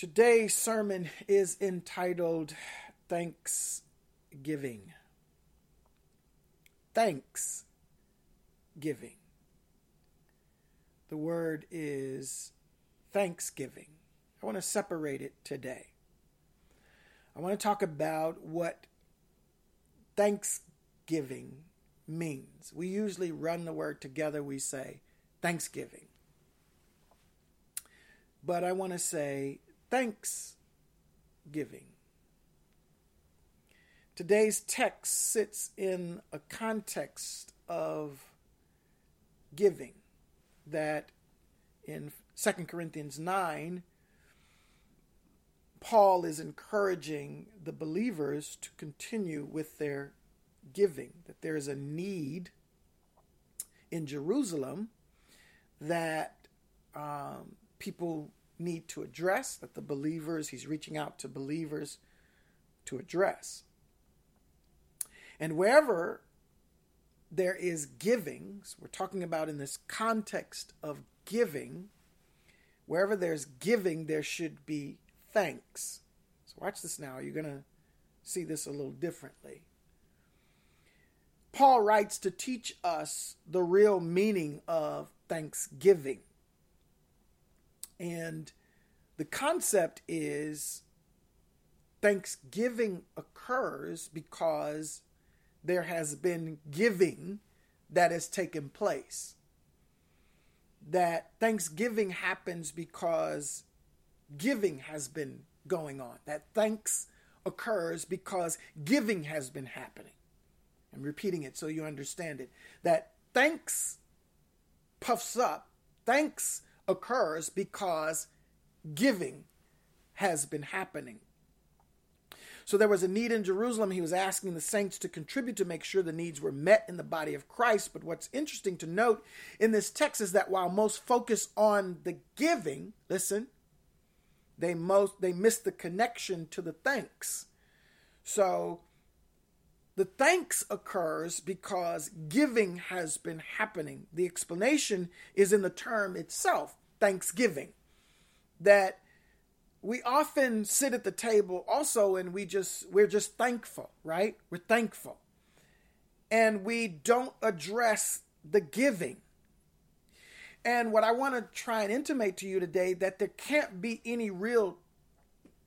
Today's sermon is entitled Thanksgiving. Thanksgiving. The word is thanksgiving. I want to separate it today. I want to talk about what thanksgiving means. We usually run the word together, we say thanksgiving. But I want to say thanksgiving. Today's text sits in a context of giving that in 2 Corinthians 9, Paul is encouraging the believers to continue with their giving, that there is a need in Jerusalem that um, people need to address, that the believers, he's reaching out to believers to address. And wherever there is giving, so we're talking about in this context of giving, wherever there's giving, there should be thanks. So watch this now. You're going to see this a little differently. Paul writes to teach us the real meaning of thanksgiving. And the concept is thanksgiving occurs because there has been giving that has taken place. That thanksgiving happens because giving has been going on. That thanks occurs because giving has been happening. I'm repeating it so you understand it. That thanks puffs up, thanks occurs because giving has been happening. So there was a need in Jerusalem. He was asking the saints to contribute to make sure the needs were met in the body of Christ. But what's interesting to note in this text is that while most focus on the giving, listen, they most they miss the connection to the thanks. So the thanks occurs because giving has been happening. The explanation is in the term itself, thanksgiving. That we often sit at the table also and we just we're just thankful, right? We're thankful. And we don't address the giving. And what I want to try and intimate to you today that there can't be any real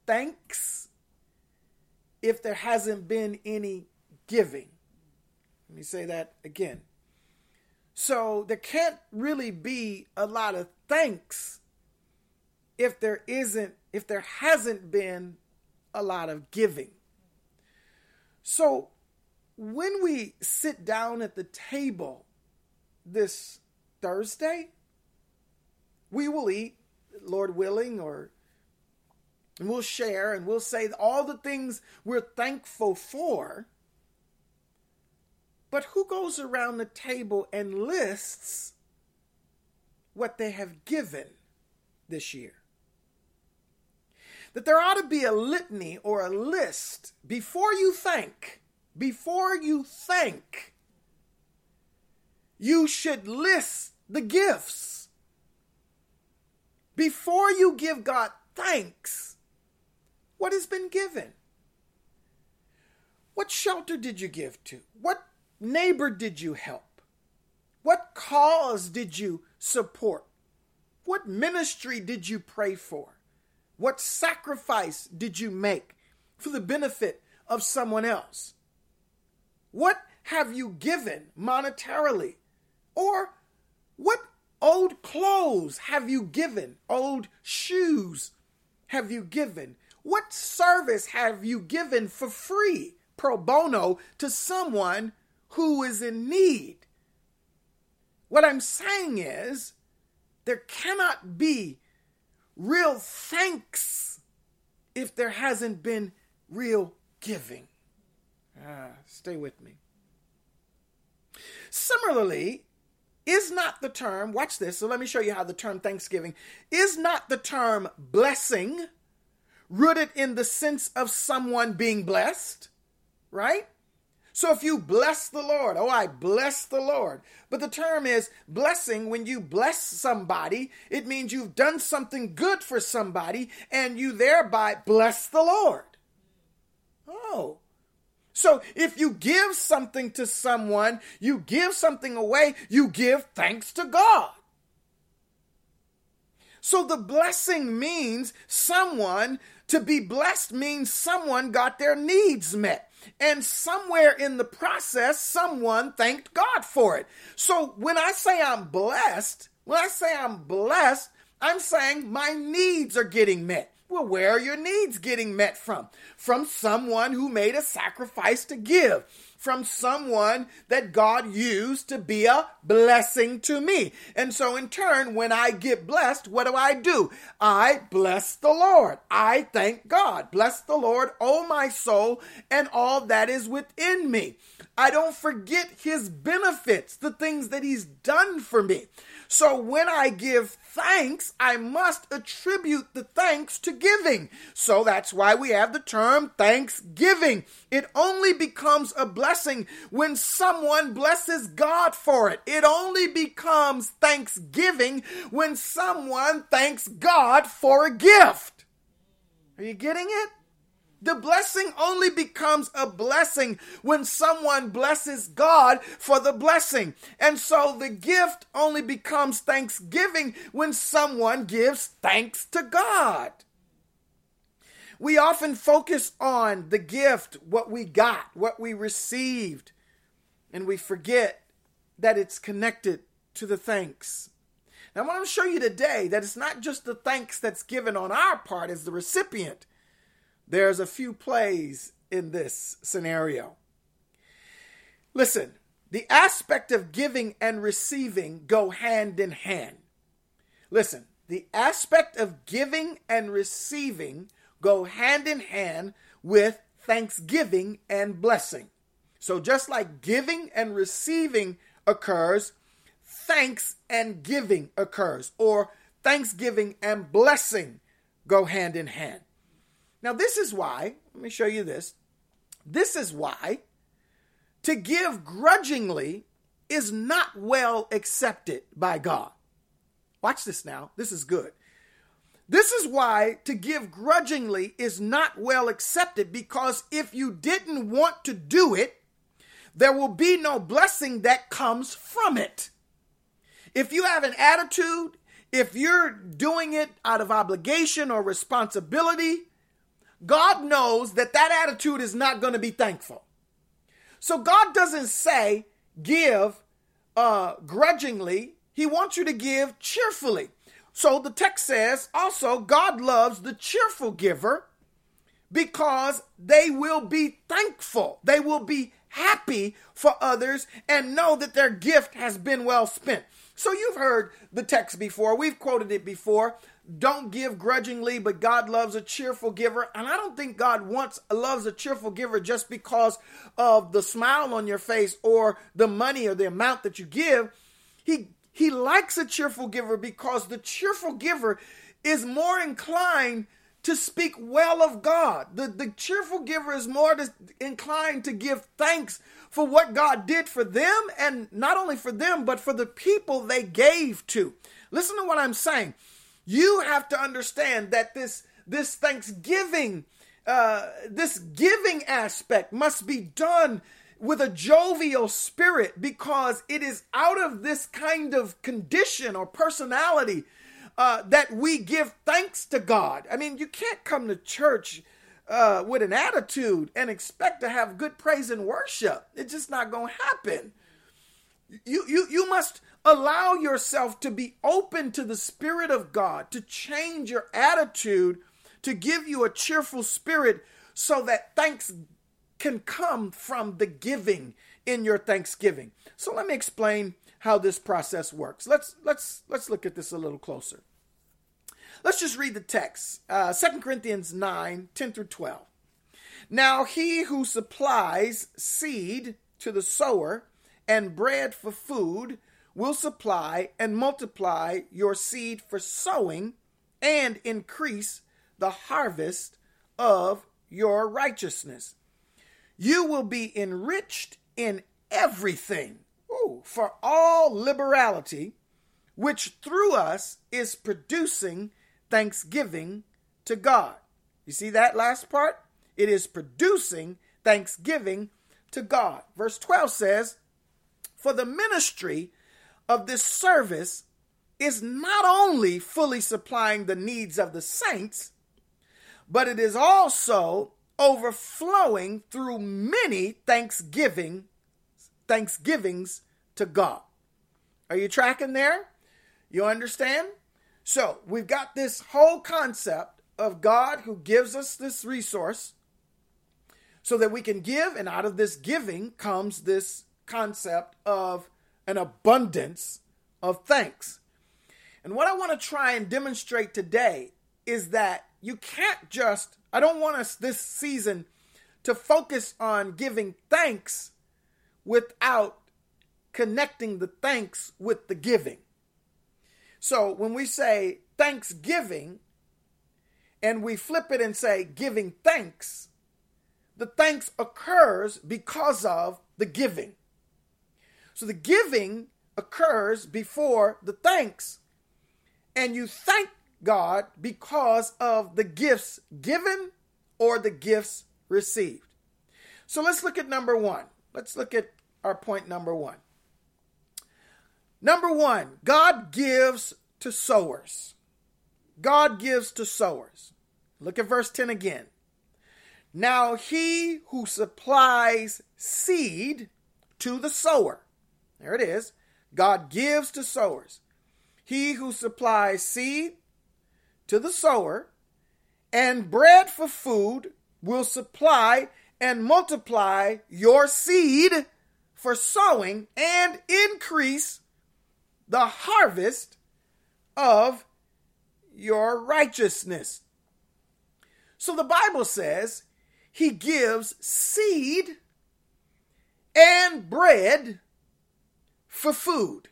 thanks if there hasn't been any giving. Let me say that again. So there can't really be a lot of thanks if there isn't if there hasn't been a lot of giving. So when we sit down at the table this Thursday, we will eat, Lord willing, or and we'll share and we'll say all the things we're thankful for. But who goes around the table and lists what they have given this year? That there ought to be a litany or a list before you thank, before you thank, you should list the gifts. Before you give God thanks, what has been given? What shelter did you give to? What neighbor did you help? What cause did you support? What ministry did you pray for? What sacrifice did you make for the benefit of someone else? What have you given monetarily? Or what old clothes have you given? Old shoes have you given? What service have you given for free, pro bono, to someone who is in need. What I'm saying is, there cannot be real thanks if there hasn't been real giving. Ah, stay with me. Similarly, is not the term, watch this, so let me show you how the term thanksgiving is not the term blessing rooted in the sense of someone being blessed, right? So if you bless the Lord, oh, I bless the Lord. But the term is blessing. When you bless somebody, it means you've done something good for somebody and you thereby bless the Lord. Oh. So if you give something to someone, you give something away, you give thanks to God. So the blessing means someone, to be blessed means someone got their needs met. And somewhere in the process, someone thanked God for it. So when I say I'm blessed, when I say I'm blessed, I'm saying my needs are getting met. Well, where are your needs getting met from? From someone who made a sacrifice to give from someone that God used to be a blessing to me. And so, in turn, when I get blessed, what do I do? I bless the Lord. I thank God. Bless the Lord, O my soul, and all that is within me. I don't forget his benefits, the things that he's done for me. So when I give thanks, I must attribute the thanks to giving. So that's why we have the term thanksgiving. It only becomes a blessing when someone blesses God for it. It only becomes thanksgiving when someone thanks God for a gift. Are you getting it? The blessing only becomes a blessing when someone blesses God for the blessing. And so the gift only becomes thanksgiving when someone gives thanks to God. We often focus on the gift, what we got, what we received, and we forget that it's connected to the thanks. Now, I want to show you today that it's not just the thanks that's given on our part as the recipient, there's a few plays in this scenario. Listen, the aspect of giving and receiving go hand in hand. Listen, the aspect of giving and receiving go hand in hand with thanksgiving and blessing. So just like giving and receiving occurs, thanks and giving occurs, or thanksgiving and blessing go hand in hand. Now, this is why, let me show you this. This is why to give grudgingly is not well accepted by God. Watch this now. This is good. This is why to give grudgingly is not well accepted because if you didn't want to do it, there will be no blessing that comes from it. If you have an attitude, if you're doing it out of obligation or responsibility, God knows that that attitude is not going to be thankful. So God doesn't say give uh, grudgingly. He wants you to give cheerfully. So the text says also God loves the cheerful giver because they will be thankful. They will be happy for others and know that their gift has been well spent. So you've heard the text before. We've quoted it before don't give grudgingly, but God loves a cheerful giver. And I don't think God wants loves a cheerful giver just because of the smile on your face or the money or the amount that you give. He he likes a cheerful giver because the cheerful giver is more inclined to speak well of God. The, the cheerful giver is more to, inclined to give thanks for what God did for them and not only for them, but for the people they gave to. Listen to what I'm saying. You have to understand that this this Thanksgiving, uh, this giving aspect must be done with a jovial spirit because it is out of this kind of condition or personality uh, that we give thanks to God. I mean, you can't come to church uh, with an attitude and expect to have good praise and worship. It's just not going to happen. You, you, you must Allow yourself to be open to the Spirit of God, to change your attitude, to give you a cheerful spirit so that thanks can come from the giving in your thanksgiving. So let me explain how this process works. Let's let's let's look at this a little closer. Let's just read the text. Uh, 2 Corinthians 9, 10 through 12. Now he who supplies seed to the sower and bread for food will supply and multiply your seed for sowing and increase the harvest of your righteousness. You will be enriched in everything ooh, for all liberality, which through us is producing thanksgiving to God. You see that last part? It is producing thanksgiving to God. Verse 12 says, For the ministry of this service is not only fully supplying the needs of the saints, but it is also overflowing through many thanksgiving thanksgivings to God. Are you tracking there? You understand? So, we've got this whole concept of God who gives us this resource so that we can give, and out of this giving comes this concept of an abundance of thanks. And what I want to try and demonstrate today is that you can't just, I don't want us this season to focus on giving thanks without connecting the thanks with the giving. So when we say thanksgiving and we flip it and say giving thanks, the thanks occurs because of the giving. So the giving occurs before the thanks. And you thank God because of the gifts given or the gifts received. So let's look at number one. Let's look at our point number one. Number one, God gives to sowers. God gives to sowers. Look at verse 10 again. Now he who supplies seed to the sower. There it is. God gives to sowers. He who supplies seed to the sower and bread for food will supply and multiply your seed for sowing and increase the harvest of your righteousness. So the Bible says he gives seed and bread for food.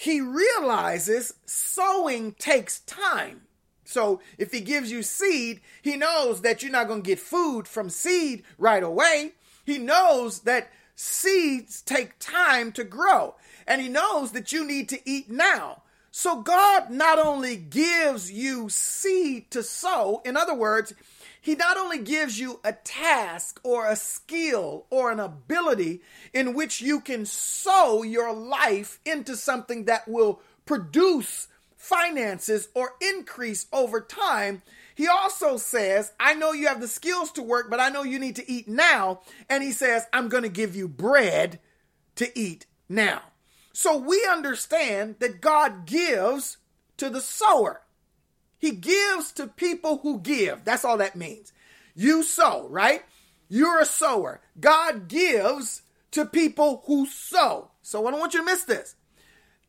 He realizes sowing takes time. So if he gives you seed, he knows that you're not going to get food from seed right away. He knows that seeds take time to grow, and he knows that you need to eat now. So God not only gives you seed to sow, in other words, he not only gives you a task or a skill or an ability in which you can sow your life into something that will produce finances or increase over time. He also says, I know you have the skills to work, but I know you need to eat now. And he says, I'm going to give you bread to eat now. So we understand that God gives to the sower. He gives to people who give. That's all that means. You sow, right? You're a sower. God gives to people who sow. So I don't want you to miss this.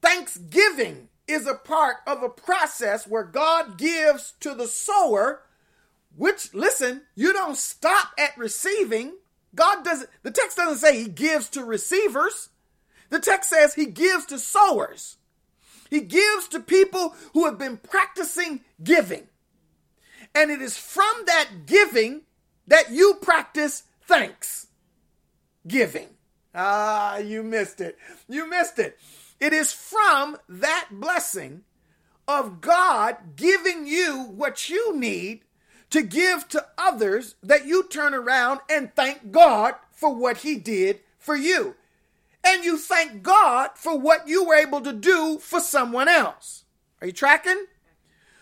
Thanksgiving is a part of a process where God gives to the sower, which, listen, you don't stop at receiving. God doesn't, the text doesn't say he gives to receivers. The text says he gives to sowers. He gives to people who have been practicing giving. And it is from that giving that you practice thanks giving. Ah, you missed it. You missed it. It is from that blessing of God giving you what you need to give to others that you turn around and thank God for what He did for you and you thank God for what you were able to do for someone else. Are you tracking?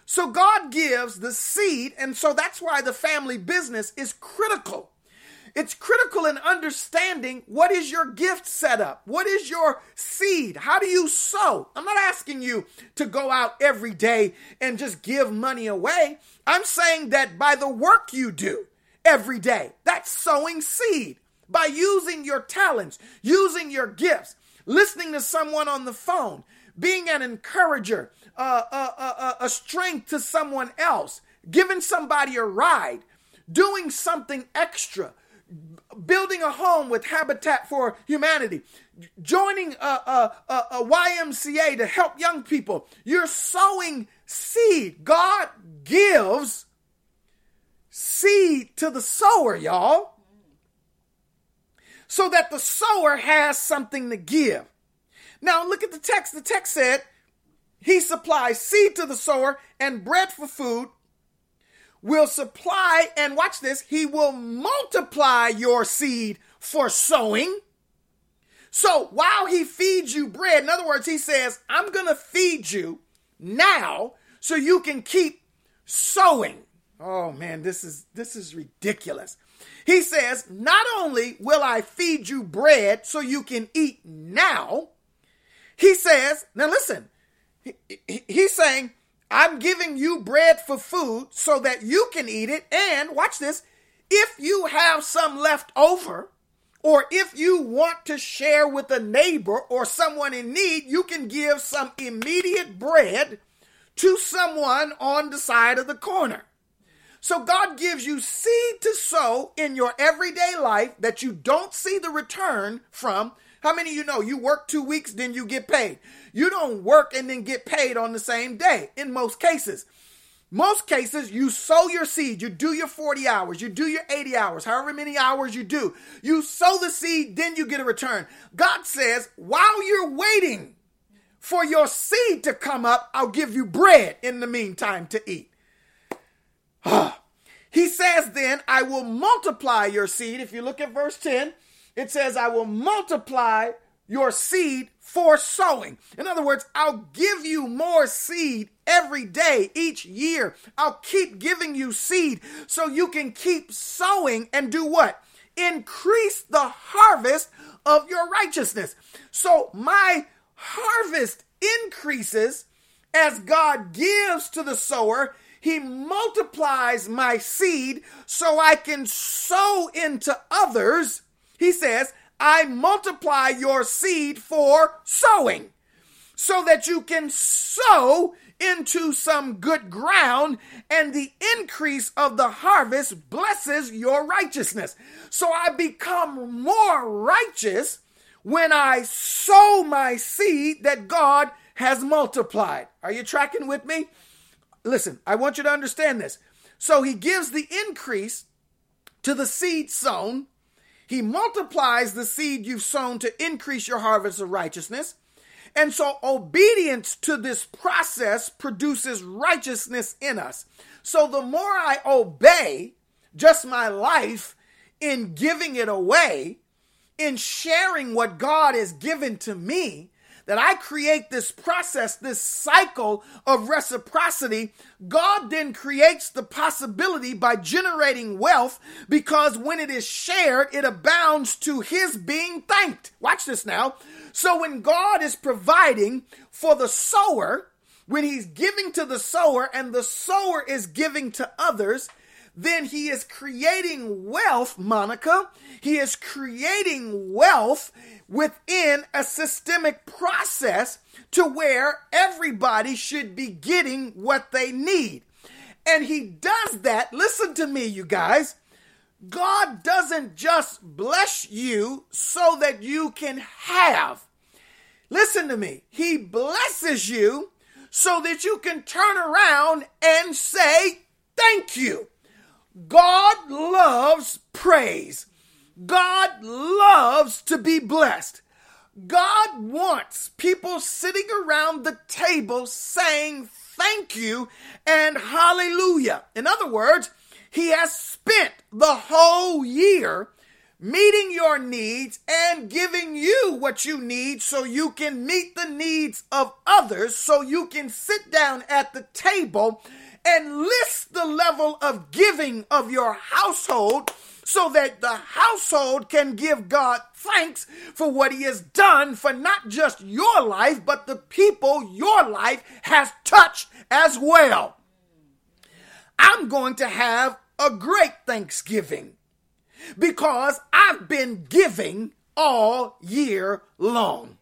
So God gives the seed, and so that's why the family business is critical. It's critical in understanding what is your gift setup? What is your seed? How do you sow? I'm not asking you to go out every day and just give money away. I'm saying that by the work you do every day, that's sowing seed by using your talents, using your gifts, listening to someone on the phone, being an encourager, uh, uh, uh, a strength to someone else, giving somebody a ride, doing something extra, building a home with Habitat for Humanity, joining a, a, a, a YMCA to help young people. You're sowing seed. God gives seed to the sower, y'all. So that the sower has something to give. Now look at the text. The text said, He supplies seed to the sower and bread for food, will supply, and watch this, He will multiply your seed for sowing. So while He feeds you bread, in other words, He says, I'm going to feed you now so you can keep sowing. Oh man, this is this is ridiculous. He says, Not only will I feed you bread so you can eat now, he says, Now listen, he, he, he's saying, I'm giving you bread for food so that you can eat it. And watch this if you have some left over, or if you want to share with a neighbor or someone in need, you can give some immediate bread to someone on the side of the corner. So God gives you seed to sow in your everyday life that you don't see the return from. How many of you know you work two weeks, then you get paid? You don't work and then get paid on the same day in most cases. Most cases, you sow your seed, you do your 40 hours, you do your 80 hours, however many hours you do. You sow the seed, then you get a return. God says, while you're waiting for your seed to come up, I'll give you bread in the meantime to eat. he says, then, I will multiply your seed. If you look at verse 10, it says, I will multiply your seed for sowing. In other words, I'll give you more seed every day, each year. I'll keep giving you seed so you can keep sowing and do what? Increase the harvest of your righteousness. So my harvest increases as God gives to the sower he multiplies my seed so I can sow into others. He says, I multiply your seed for sowing so that you can sow into some good ground and the increase of the harvest blesses your righteousness. So I become more righteous when I sow my seed that God has multiplied. Are you tracking with me? Listen, I want you to understand this. So he gives the increase to the seed sown. He multiplies the seed you've sown to increase your harvest of righteousness. And so obedience to this process produces righteousness in us. So the more I obey just my life in giving it away, in sharing what God has given to me, that I create this process, this cycle of reciprocity, God then creates the possibility by generating wealth because when it is shared, it abounds to his being thanked. Watch this now. So when God is providing for the sower, when he's giving to the sower and the sower is giving to others, then he is creating wealth, Monica. He is creating wealth within a systemic process to where everybody should be getting what they need. And he does that. Listen to me, you guys. God doesn't just bless you so that you can have. Listen to me. He blesses you so that you can turn around and say, Thank you. God loves praise. God loves to be blessed. God wants people sitting around the table saying thank you and hallelujah. In other words, He has spent the whole year meeting your needs and giving you what you need so you can meet the needs of others, so you can sit down at the table and list the level of giving of your household so that the household can give God thanks for what He has done for not just your life, but the people your life has touched as well. I'm going to have a great Thanksgiving because I've been giving all year long.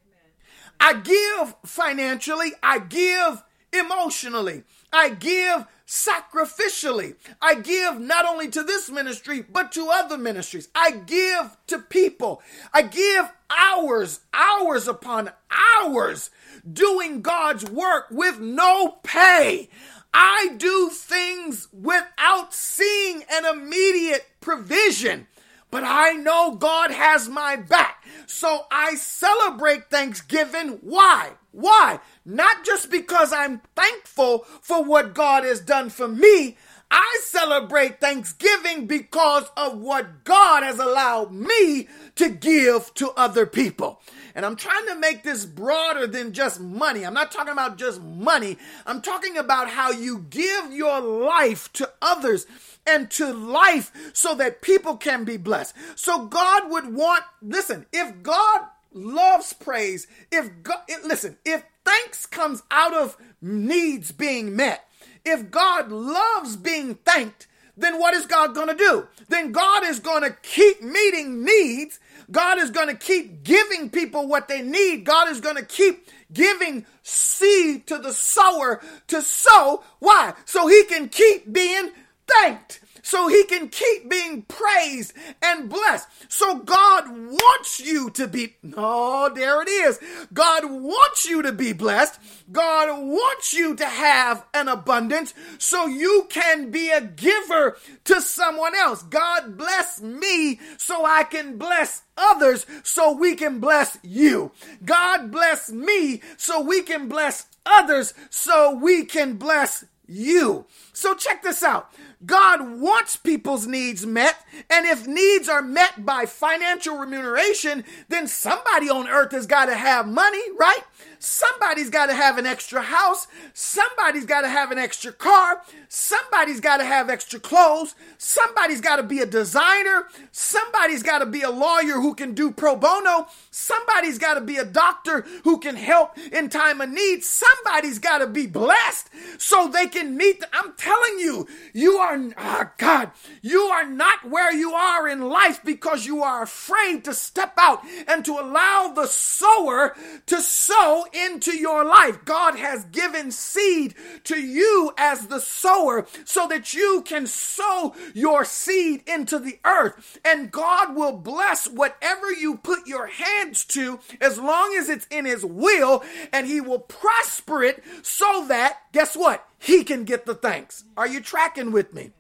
I give financially, I give emotionally, I give sacrificially. I give not only to this ministry, but to other ministries. I give to people. I give hours, hours upon hours doing God's work with no pay. I do things without seeing an immediate provision. but I know God has my back. So I celebrate Thanksgiving. Why? Why? Not just because I'm thankful for what God has done for me. I celebrate Thanksgiving because of what God has allowed me to give to other people. And I'm trying to make this broader than just money. I'm not talking about just money. I'm talking about how you give your life to others and to life so that people can be blessed. So God would want, listen, if God loves praise, if God, listen, if thanks comes out of needs being met, if God loves being thanked, then what is God going to do? Then God is going to keep meeting needs. God is going to keep giving people what they need. God is going to keep giving seed to the sower to sow. Why? So he can keep being thanked so he can keep being praised and blessed. So God wants you to be, oh, there it is. God wants you to be blessed. God wants you to have an abundance so you can be a giver to someone else. God bless me so I can bless others so we can bless you. God bless me so we can bless others so we can bless you. So check this out. God wants people's needs met. And if needs are met by financial remuneration, then somebody on earth has got to have money, right? Somebody's got to have an extra house. Somebody's got to have an extra car. Somebody's got to have extra clothes. Somebody's got to be a designer. Somebody's got to be a lawyer who can do pro bono. Somebody's got to be a doctor who can help in time of need. Somebody's got to be blessed so they can meet. The, I'm telling you, you are, oh God, you are not where you are in life because you are afraid to step out and to allow the sower to sow into your life. God has given seed to you as the sower so that you can sow your seed into the earth. And God will bless whatever you put your hands to as long as it's in His will, and He will prosper it so that, guess what? He can get the thanks. Are you tracking with me?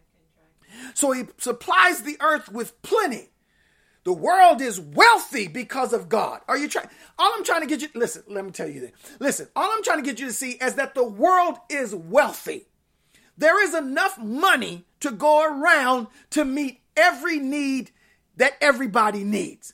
So He supplies the earth with plenty. The world is wealthy because of God. Are you trying? All I'm trying to get you, listen, let me tell you this. Listen, all I'm trying to get you to see is that the world is wealthy. There is enough money to go around to meet every need that everybody needs.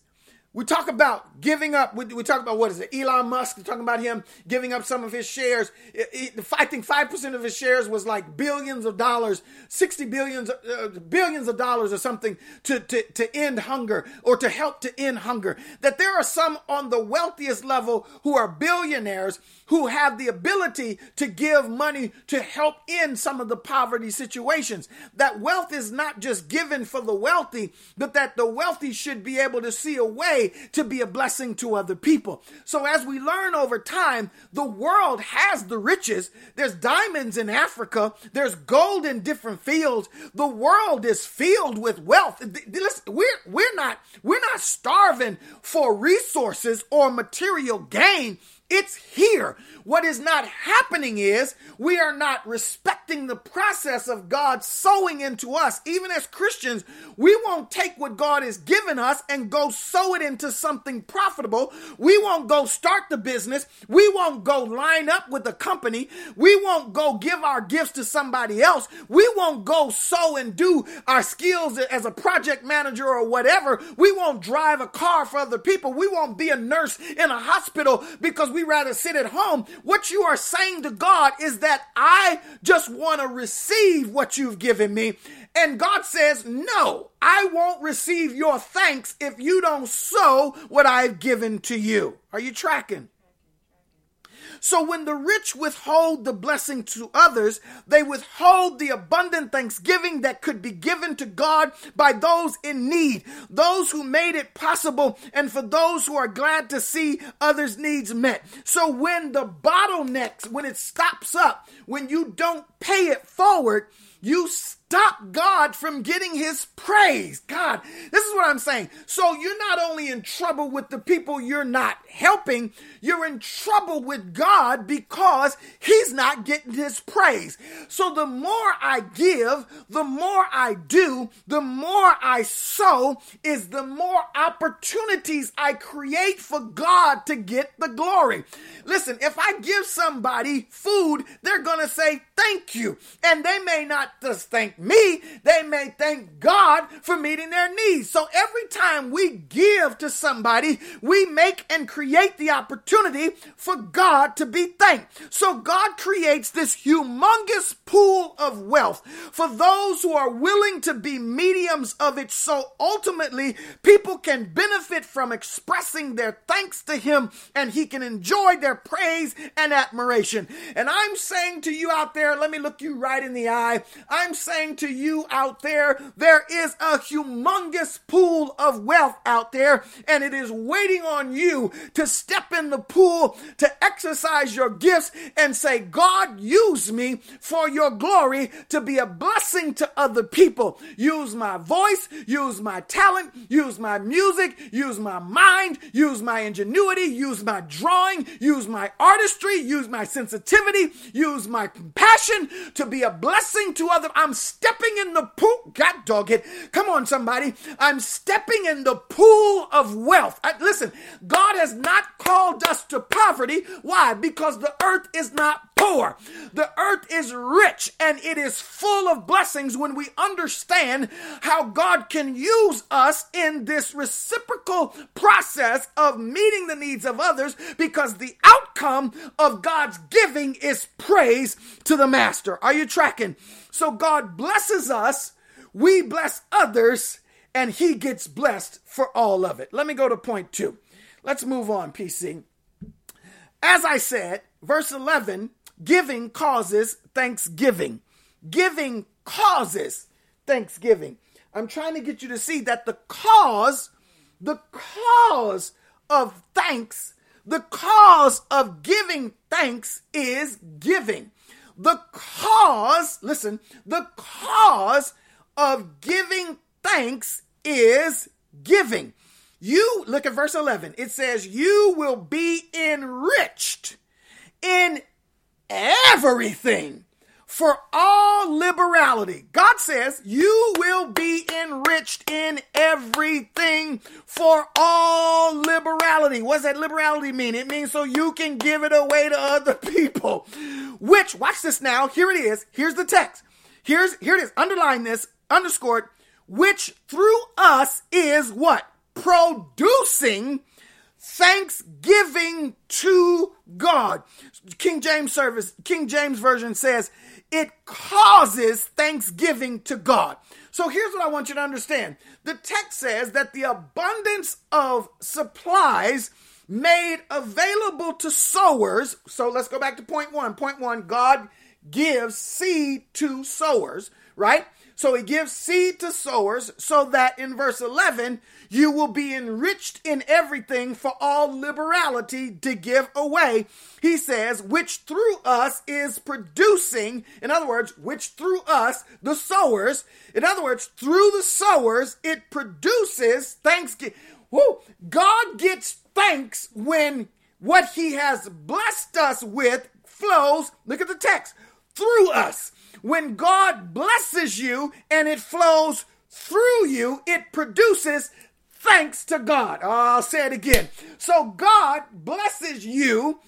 We talk about giving up. We, we, talk about what is it? Elon Musk. We're talking about him giving up some of his shares. It, it, I think five percent of his shares was like billions of dollars, sixty billions, uh, billions of dollars or something to, to to end hunger or to help to end hunger. That there are some on the wealthiest level who are billionaires who have the ability to give money to help end some of the poverty situations. That wealth is not just given for the wealthy, but that the wealthy should be able to see a way to be a blessing to other people. So as we learn over time, the world has the riches. There's diamonds in Africa. There's gold in different fields. The world is filled with wealth. Listen, we're, we're not, we're not starving for resources or material gain. It's here. What is not happening is we are not respecting the process of God sowing into us. Even as Christians, we won't take what God has given us and go sow it into something profitable. We won't go start the business. We won't go line up with a company. We won't go give our gifts to somebody else. We won't go sow and do our skills as a project manager or whatever. We won't drive a car for other people. We won't be a nurse in a hospital because we rather sit at home. What you are saying to God is that I just want to receive what you've given me. And God says, No, I won't receive your thanks if you don't sow what I've given to you. Are you tracking? So when the rich withhold the blessing to others, they withhold the abundant thanksgiving that could be given to God by those in need, those who made it possible, and for those who are glad to see others' needs met. So when the bottlenecks, when it stops up, when you don't pay it forward, you stop God from getting his praise. God, this is what I'm saying. So you're not only in trouble with the people you're not helping, you're in trouble with God because he's not getting his praise. So the more I give, the more I do, the more I sow is the more opportunities I create for God to get the glory. Listen, if I give somebody food, they're going to say thank you. And they may not just thank me, they may thank God for meeting their needs. So every time we give to somebody, we make and create the opportunity for God to be thanked. So God creates this humongous pool of wealth for those who are willing to be mediums of it. So ultimately, people can benefit from expressing their thanks to Him and He can enjoy their praise and admiration. And I'm saying to you out there, let me look you right in the eye. I'm saying to you out there, there is a humongous pool of wealth out there, and it is waiting on you to step in the pool, to exercise your gifts, and say, God, use me for your glory to be a blessing to other people. Use my voice, use my talent, use my music, use my mind, use my ingenuity, use my drawing, use my artistry, use my sensitivity, use my compassion to be a blessing to other. I'm stepping in the pool. God dog it. Come on, somebody. I'm stepping in the pool of wealth. I, listen, God has not called us to poverty. Why? Because the earth is not poor. The earth is rich and it is full of blessings when we understand how God can use us in this reciprocal process of meeting the needs of others because the outcome of God's giving is praise to the master. Are you tracking? So God blesses us, we bless others, and he gets blessed for all of it. Let me go to point two. Let's move on, PC. As I said, verse 11 giving causes thanksgiving. Giving causes thanksgiving. I'm trying to get you to see that the cause, the cause of thanks, the cause of giving thanks is giving. The cause, listen, the cause of giving thanks is giving. You look at verse 11. It says, You will be enriched in everything for all liberality. God says you will be enriched in everything for all liberality. What does that liberality mean? It means so you can give it away to other people. Which, watch this now. Here it is. Here's the text. Here's, here it is. Underline this, underscored, which through us is what? Producing thanksgiving to God. King James service, King James version says it causes thanksgiving to God. So here's what I want you to understand. The text says that the abundance of supplies made available to sowers. So let's go back to point 1. Point 1, God gives seed to sowers, right? So he gives seed to sowers so that in verse 11, you will be enriched in everything for all liberality to give away. He says, which through us is producing, in other words, which through us, the sowers, in other words, through the sowers, it produces thanksgiving. Whoa, God gets thanks when what he has blessed us with flows, look at the text, through us. When God blesses you and it flows through you, it produces thanks to God. I'll say it again. So God blesses you,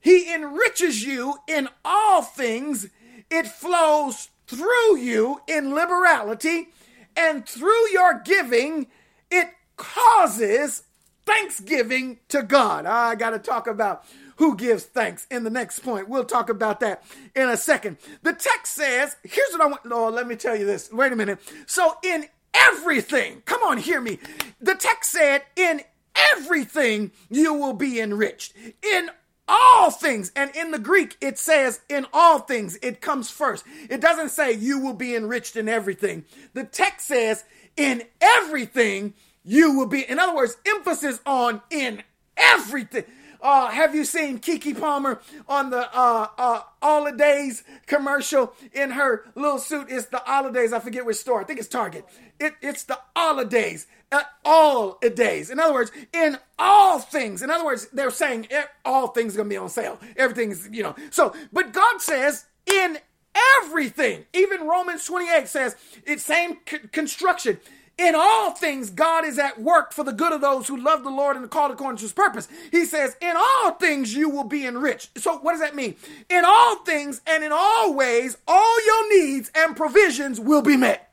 He enriches you in all things, it flows through you in liberality, and through your giving, it causes thanksgiving to God. I got to talk about who gives thanks in the next point. We'll talk about that in a second. The text says, here's what I want. Lord, let me tell you this. Wait a minute. So, in everything, come on, hear me. The text said, in everything you will be enriched. In all things. And in the Greek, it says in all things, it comes first. It doesn't say you will be enriched in everything. The text says in everything you will be, in other words, emphasis on in everything. Uh, have you seen Keke Palmer on the uh, uh, Holidays commercial in her little suit? It's the Holidays. I forget which store. I think it's Target. It, it's the Holidays. At all days. In other words, in all things. In other words, they're saying all things are going to be on sale. Everything's, you know. So, but God says in everything. Even Romans 28 says it's same c- construction. In all things, God is at work for the good of those who love the Lord and are called according to his purpose. He says, In all things, you will be enriched. So, what does that mean? In all things and in all ways, all your needs and provisions will be met.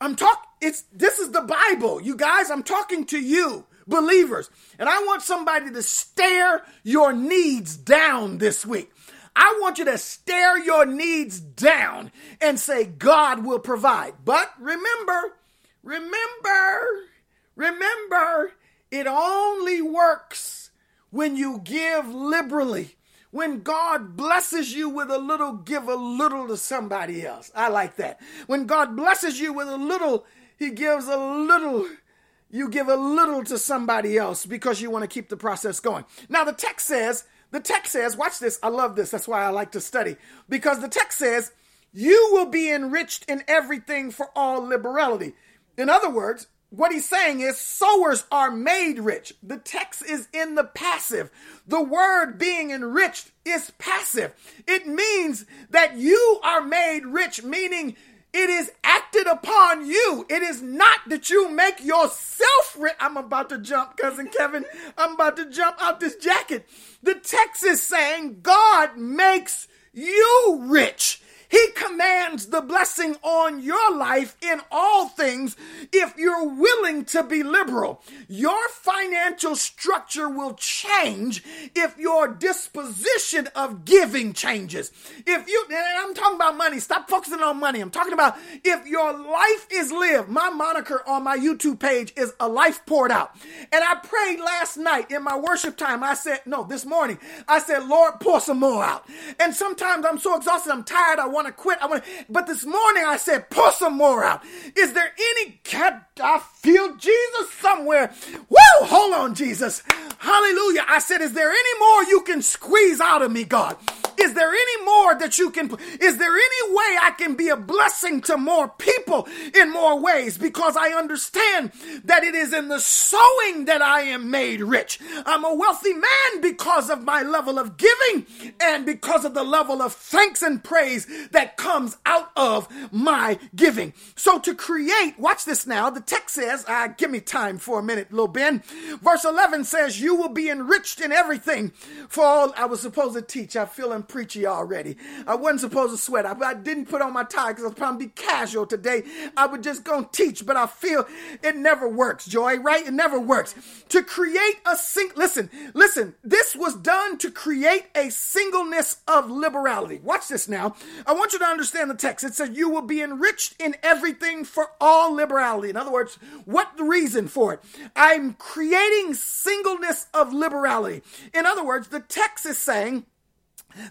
I'm talking, it's this is the Bible. You guys, I'm talking to you, believers. And I want somebody to stare your needs down this week. I want you to stare your needs down and say, God will provide. But remember, remember, remember, it only works when you give liberally. When God blesses you with a little, give a little to somebody else. I like that. When God blesses you with a little, He gives a little. You give a little to somebody else because you want to keep the process going. Now, the text says the text says, watch this, I love this, that's why I like to study, because the text says, you will be enriched in everything for all liberality. In other words, what he's saying is sowers are made rich. The text is in the passive. The word being enriched is passive. It means that you are made rich, meaning it is acted upon you. It is not that you make yourself rich. I'm about to jump, cousin Kevin. I'm about to jump out this jacket. The text is saying God makes you rich. He commands the blessing on your life in all things if you're willing to be liberal. Your financial structure will change if your disposition of giving changes. If you, I'm talking about money, stop focusing on money. I'm talking about if your life is lived. My moniker on my YouTube page is a life poured out. And I prayed last night in my worship time. I said, no, this morning, I said, Lord, pour some more out. And sometimes I'm so exhausted, I'm tired, I want want to quit. I want, but this morning I said, pour some more out. Is there any cat? I feel Jesus somewhere. Woo! Hold on, Jesus. Hallelujah. I said, is there any more you can squeeze out of me, God? Is there any more that you can? Is there any way I can be a blessing to more people in more ways? Because I understand that it is in the sowing that I am made rich. I'm a wealthy man because of my level of giving and because of the level of thanks and praise that comes out of my giving. So to create, watch this now. The text says, uh, give me time for a minute, little Ben. Verse 11 says, You will be enriched in everything for all I was supposed to teach. I feel I'm preachy already. I wasn't supposed to sweat. I, I didn't put on my tie because I was probably be casual today. I was just going to teach, but I feel it never works, Joy, right? It never works. To create a sing, listen, listen, this was done to create a singleness of liberality. Watch this now. I want you to understand the text. It says, You will be enriched in everything for all liberality. In other words, what the reason for it? I'm creating singleness of liberality. In other words, the text is saying,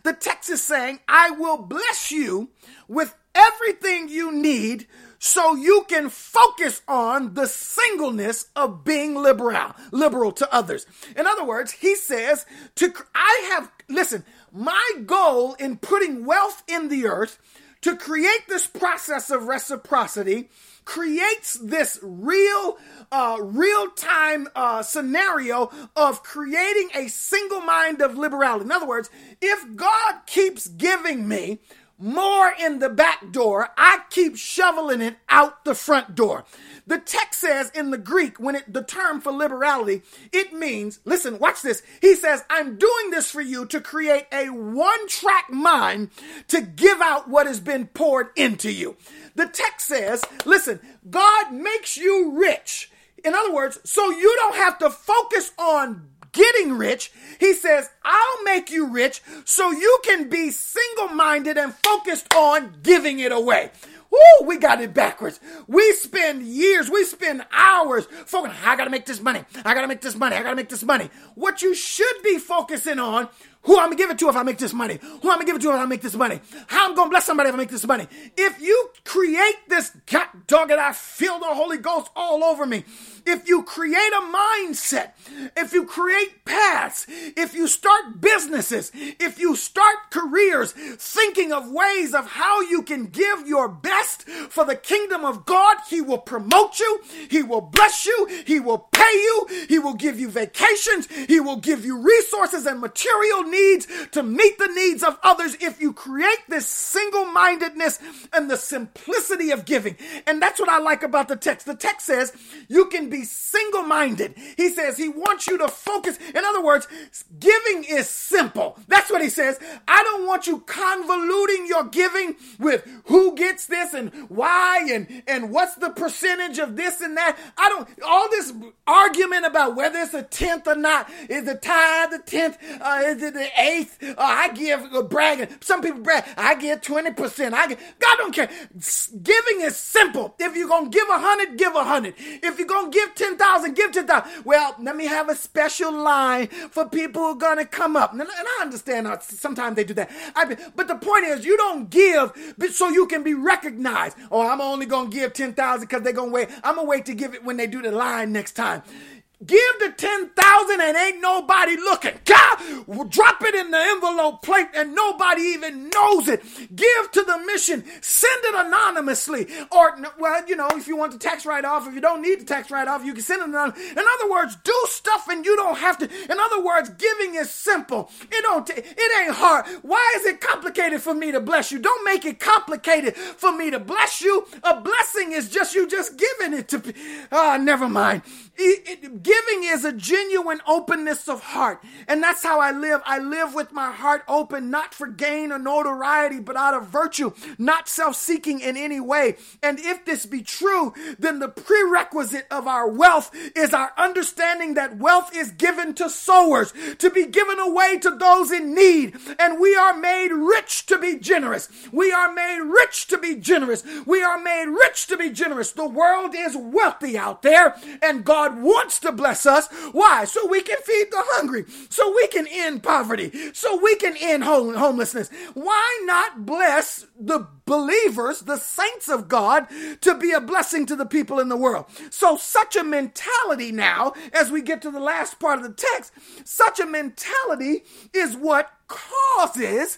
the text is saying, I will bless you with everything you need so you can focus on the singleness of being liberal, liberal to others. In other words, he says to I have listen, my goal in putting wealth in the earth to create this process of reciprocity creates this real uh, real time uh, scenario of creating a single mind of liberality. In other words, if God keeps giving me more in the back door, I keep shoveling it out the front door. The text says in the Greek, when it the term for liberality, it means, listen, watch this. He says, I'm doing this for you to create a one-track mind to give out what has been poured into you. The text says, listen, God makes you rich. In other words, so you don't have to focus on getting rich. He says, I'll make you rich so you can be single minded and focused on giving it away. Woo, we got it backwards. We spend years, we spend hours focusing, I gotta make this money. I gotta make this money. I gotta make this money. What you should be focusing on who I'm gonna give it to if I make this money, who I'm gonna give it to if I make this money, how I'm gonna bless somebody if I make this money. If you create this, God dog and I feel the Holy Ghost all over me. If you create a mindset, if you create paths, if you start businesses, if you start careers, thinking of ways of how you can give your best for the kingdom of God, He will promote you, He will bless you, He will pay you, He will give you vacations, He will give you resources and material needs to meet the needs of others if you create this single mindedness and the simplicity of giving. And that's what I like about the text. The text says you can be single minded. He says he wants you to focus. In other words, giving is simple. That's what he says. I don't want you convoluting your giving with who gets this and why and, and what's the percentage of this and that. I don't, all this argument about whether it's a tenth or not. Is the tithe the tenth? Uh, is it the eighth? Uh, I give uh, bragging. Some people brag. I give 20%. I give, God don't care. Giving is simple. If you're to give a hundred, give a hundred. If you're to give 10,000, give 10,000. Well, let me have a special line for people who are to come up. And, I understand how sometimes they do that. I, but the point is, you don't give so you can be recognized. Oh, I'm only to give 10,000 because they're to wait. I'm to wait to give it when they do the line next time. Give the 10,000 and ain't nobody looking. God, drop it in the envelope plate and nobody even knows it. Give to the mission. Send it anonymously. Or, well, you know, if you want the tax write off, if you don't need the tax write off, you can send it anonymously. In other words, do stuff and you don't have to. In other words, giving is simple. It don't, t- it ain't hard. Why is it complicated for me to bless you? Don't make it complicated for me to bless you. A blessing is just you just giving it to, ah, never mind. It, giving is a genuine openness of heart. And that's how I live. I live with my heart open, not for gain or notoriety, but out of virtue, not self seeking in any way. And if this be true, then the prerequisite of our wealth is our understanding that wealth is given to sowers, to be given away to those in need. And we are made rich to be generous. We are made rich to be generous. We are made rich to be generous. The world is wealthy out there, and God wants to bless us. Why? So we can feed the hungry, so we can end poverty, so we can end homelessness. Why not bless the believers, the saints of God, to be a blessing to the people in the world? So, such a mentality now, as we get to the last part of the text, such a mentality is what causes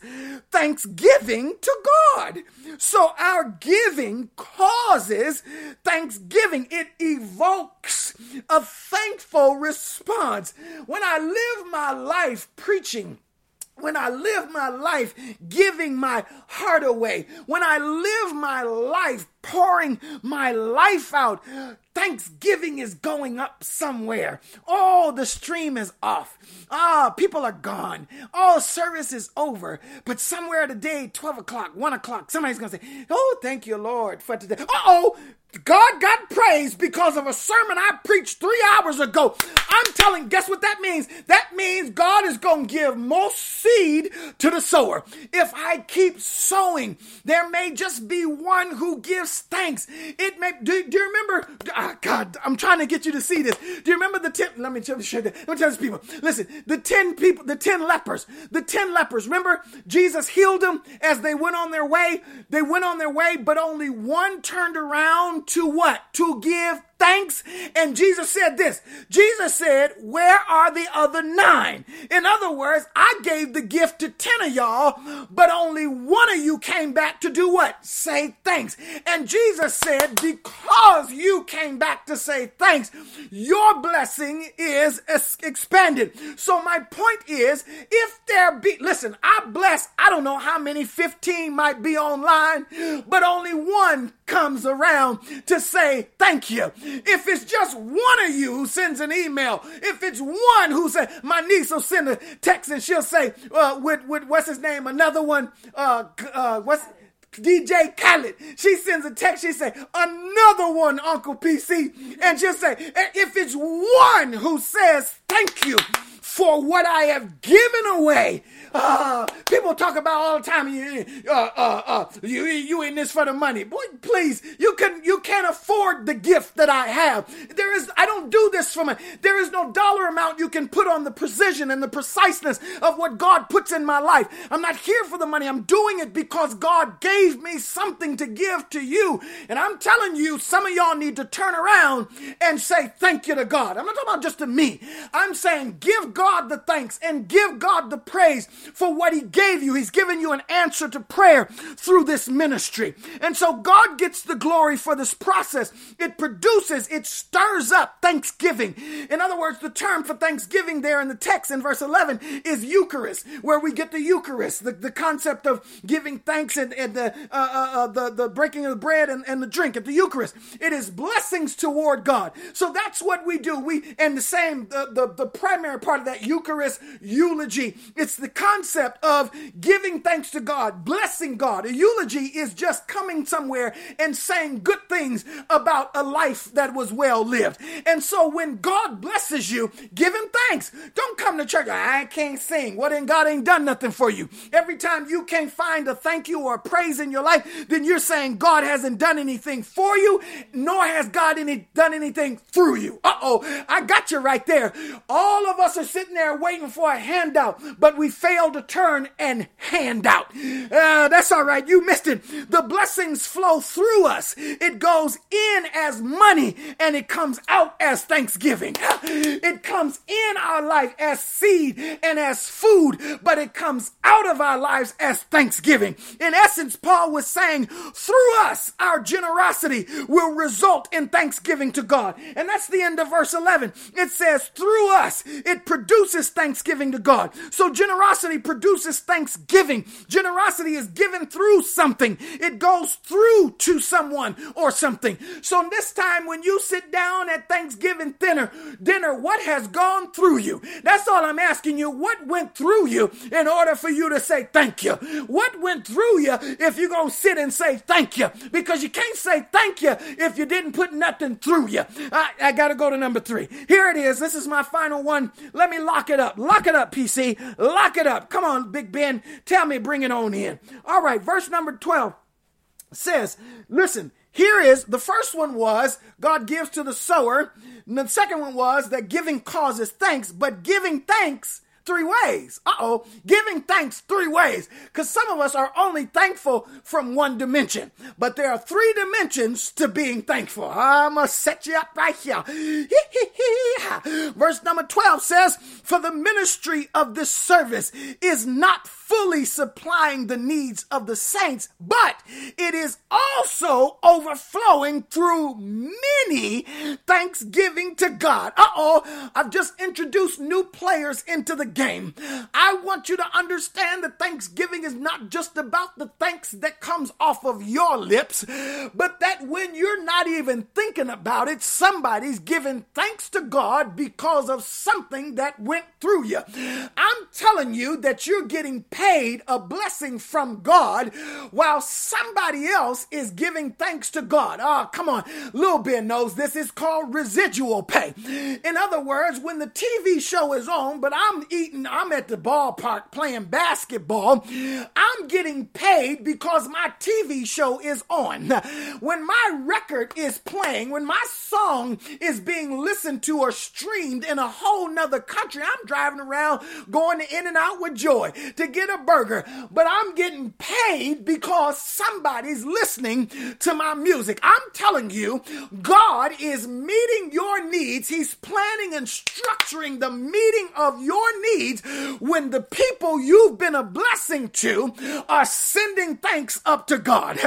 thanksgiving to God. So our giving causes thanksgiving. It evokes a thankful response. When I live my life preaching, when I live my life giving my heart away, when I live my life pouring my life out, Thanksgiving is going up somewhere. Oh, the stream is off. Ah, people are gone. Oh, service is over. But somewhere today, 12 o'clock, 1 o'clock, somebody's going to say, Oh, thank you, Lord, for today. Uh oh, God got praise because of a sermon I preached three hours ago. I'm telling, guess what that means? That means God is going to give most seed to the sower. If I keep sowing, there may just be one who gives thanks. It may, do, do you remember? Oh God, I'm trying to get you to see this. Do you remember the 10? Let me tell you, let me tell these people. Listen, the 10 people, the 10 lepers, the 10 lepers. Remember, Jesus healed them as they went on their way. They went on their way, but only one turned around to what? To give thanks. And Jesus said this Jesus said, Where are the other nine? In other words, I gave the gift to 10 of y'all, but only one of you came back to do what? Say thanks. And Jesus said, Because you came back to say thanks, your blessing is expanded. So my point is, if there be, listen, I bless, I don't know how many, 15 might be online, but only one comes around to say thank you. If it's just one of you who sends an email, if it's one who says, my niece will send a text and she'll say, uh, with, with, what's his name? Another one, uh, uh, what's, DJ Khaled. She sends a text. She say, another one, Uncle PC. And she'll say, if it's one who says thank you for what I have given away. Uh, people talk about all the time. You, uh, uh, uh, you, you in this for the money, boy. Please, you can, you can't afford the gift that I have. There is, I don't do this for money. There is no dollar amount you can put on the precision and the preciseness of what God puts in my life. I'm not here for the money. I'm doing it because God gave me something to give to you. And I'm telling you, some of y'all need to turn around and say thank you to God. I'm not talking about just to me. Saying give God the thanks and give God the praise for what He gave you. He's given you an answer to prayer through this ministry. And so God gets the glory for this process. It produces, it stirs up thanksgiving. In other words, the term for thanksgiving there in the text in verse 11 is Eucharist, where we get the Eucharist, the, the concept of giving thanks and, and the, uh, uh, uh, the, the breaking of the bread and, and the drink at the Eucharist. It is blessings toward God. So that's what we do. We, and the same, the, the, the primary part of that Eucharist eulogy, it's the concept of giving thanks to God, blessing God. A eulogy is just coming somewhere and saying good things about a life that was well lived. And so when God blesses you, give him thanks. Don't come to church, I can't sing. Well, then God ain't done nothing for you. Every time you can't find a thank you or a praise in your life, then you're saying God hasn't done anything for you, nor has God any, done anything through you. Uh oh, I got you right there. All of us are sitting there waiting for a handout, but we fail to turn and hand out. Uh, that's all right. You missed it. The blessings flow through us. It goes in as money and it comes out as thanksgiving. It comes in our life as seed and as food, but it comes out of our lives as thanksgiving. In essence, Paul was saying, through us, our generosity will result in thanksgiving to God. And that's the end of verse 11. It says, through us, it produces thanksgiving to God. So generosity Generosity produces thanksgiving. Generosity is given through something. It goes through to someone or something. So this time when you sit down at Thanksgiving dinner, dinner, what has gone through you? That's all I'm asking you. What went through you in order for you to say thank you? What went through you if you're going to sit and say thank you? Because you can't say thank you if you didn't put nothing through you. I, I got to go to number three. Here it is. This is my final one. Let me lock it up. Lock it up, PC. Lock it up. Come on, Big Ben. Tell me, bring it on in. All right, verse number 12 says, listen, here is the first one was God gives to the sower. And the second one was that giving causes thanks, but giving thanks three ways. Uh oh. Giving thanks three ways. Because some of us are only thankful from one dimension. But there are three dimensions to being thankful. I'm going to set you up right here. Verse number 12 says, For the ministry of this service is not fully supplying the needs of the saints, but it is also overflowing through many thanksgiving to God. Uh oh, I've just introduced new players into the game. I want you to understand that Thanksgiving is not just about the thanks that comes off of your lips, but that when you're not even thinking about it, somebody's giving thanks to God because of something that went through you. I'm telling you that you're getting paid a blessing from God while somebody else is giving thanks to God. Ah, oh, come on. Little Ben knows this is called residual pay. In other words, when the TV show is on, but I'm eating, I'm at the ballpark playing basketball, I'm getting paid because my TV show is on. When my record is playing, when my song is being listened to or streamed in a whole nother country, I'm driving around going in and out with joy to get a burger, but I'm getting paid because somebody's listening to my music. I'm telling you, God is meeting your needs. He's planning and structuring the meeting of your needs when the people you've been a blessing to are sending thanks up to God.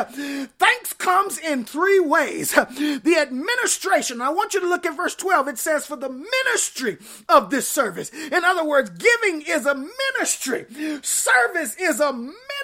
Thanks comes in three ways. The administration, I want you to look at verse 12. It says, For the ministry of this service. In other words, giving is a ministry. Service is a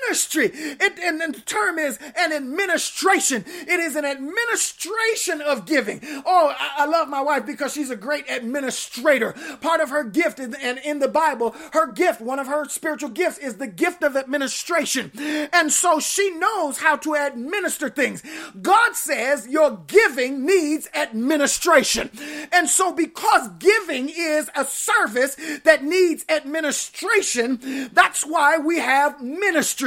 ministry. It, and the term is an administration. It is an administration of giving. Oh, I, I love my wife because she's a great administrator. Part of her gift, and in, the Bible, her gift, one of her spiritual gifts is the gift of administration. And so she knows how to administer things. God says your giving needs administration. And so because giving is a service that needs administration, that's why we have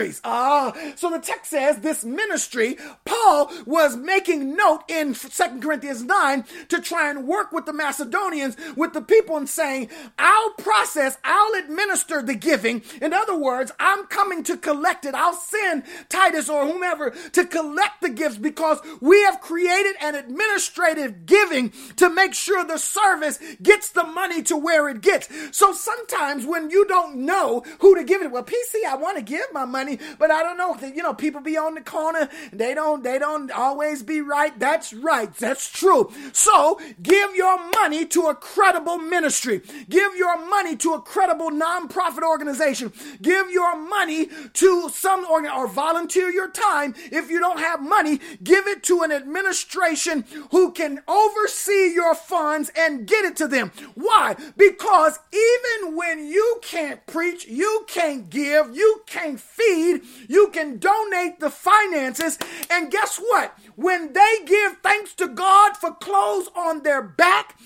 ministries. Ah, so the text says this ministry, Paul was making note in Second Corinthians 9 to try and work with the Macedonians, with the people and saying, I'll process, I'll administer the giving. In other words, I'm coming to collect it. I'll send Titus or whomever to collect the gifts because we have created an administrative giving to make sure the service gets the money to where it gets. So sometimes when you don't know who to give it, well, PC, I want to give my money, but I don't know. You know, people be on the corner. They don't, they don't always be right. That's right. That's true. So give your money to a credible ministry. Give your money to a credible nonprofit organization. Give your money to some organ or volunteer your time. If you don't have money, give it to an administration who can oversee your funds and get it to them. Why? Because even when you can't preach, you can't give, you can't feed, you can donate the finances. And guess what? When they give thanks to God for clothes on their back,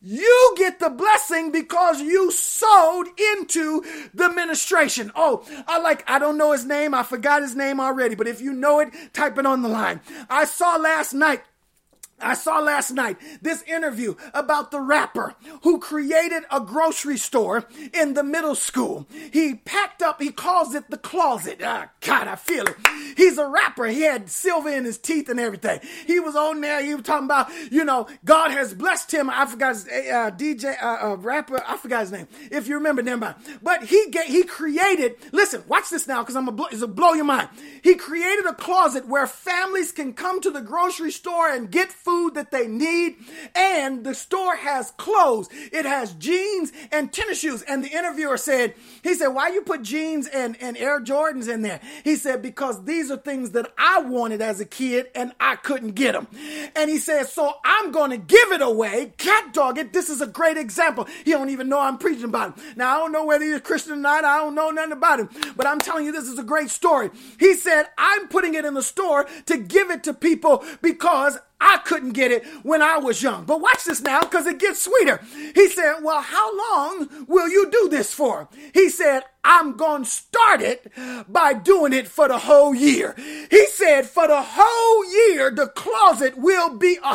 you get the blessing because you sowed into the administration. Oh, I like, I don't know his name. I forgot his name already, but if you know it, type it on the line. I saw last night I saw last night this interview about the rapper who created a grocery store in the middle school. He packed up, he calls it the closet. Ah, God, I feel it. He's a rapper. He had silver in his teeth and everything. He was on there. He was talking about, you know, God has blessed him. I forgot his uh, DJ, uh, uh, rapper. I forgot his name. If you remember, never mind. But he get, he created, listen, watch this now because I'm a, it's a blow your mind. He created a closet where families can come to the grocery store and get food that they need. And the store has clothes. It has jeans and tennis shoes. And the interviewer said, he said, why you put jeans and, and Air Jordans in there? He said, because these are things that I wanted as a kid and I couldn't get them. And he said, so I'm going to give it away. Cat dog it. This is a great example. He don't even know I'm preaching about him. Now, I don't know whether he's Christian or not. I don't know nothing about him, but I'm telling you, this is a great story. He said, I'm putting it in the store to give it to people because I couldn't get it when I was young. But watch this now because it gets sweeter. He said, Well, how long will you do this for? He said, I'm going to start it by doing it for the whole year. He said, For the whole year, the closet will be.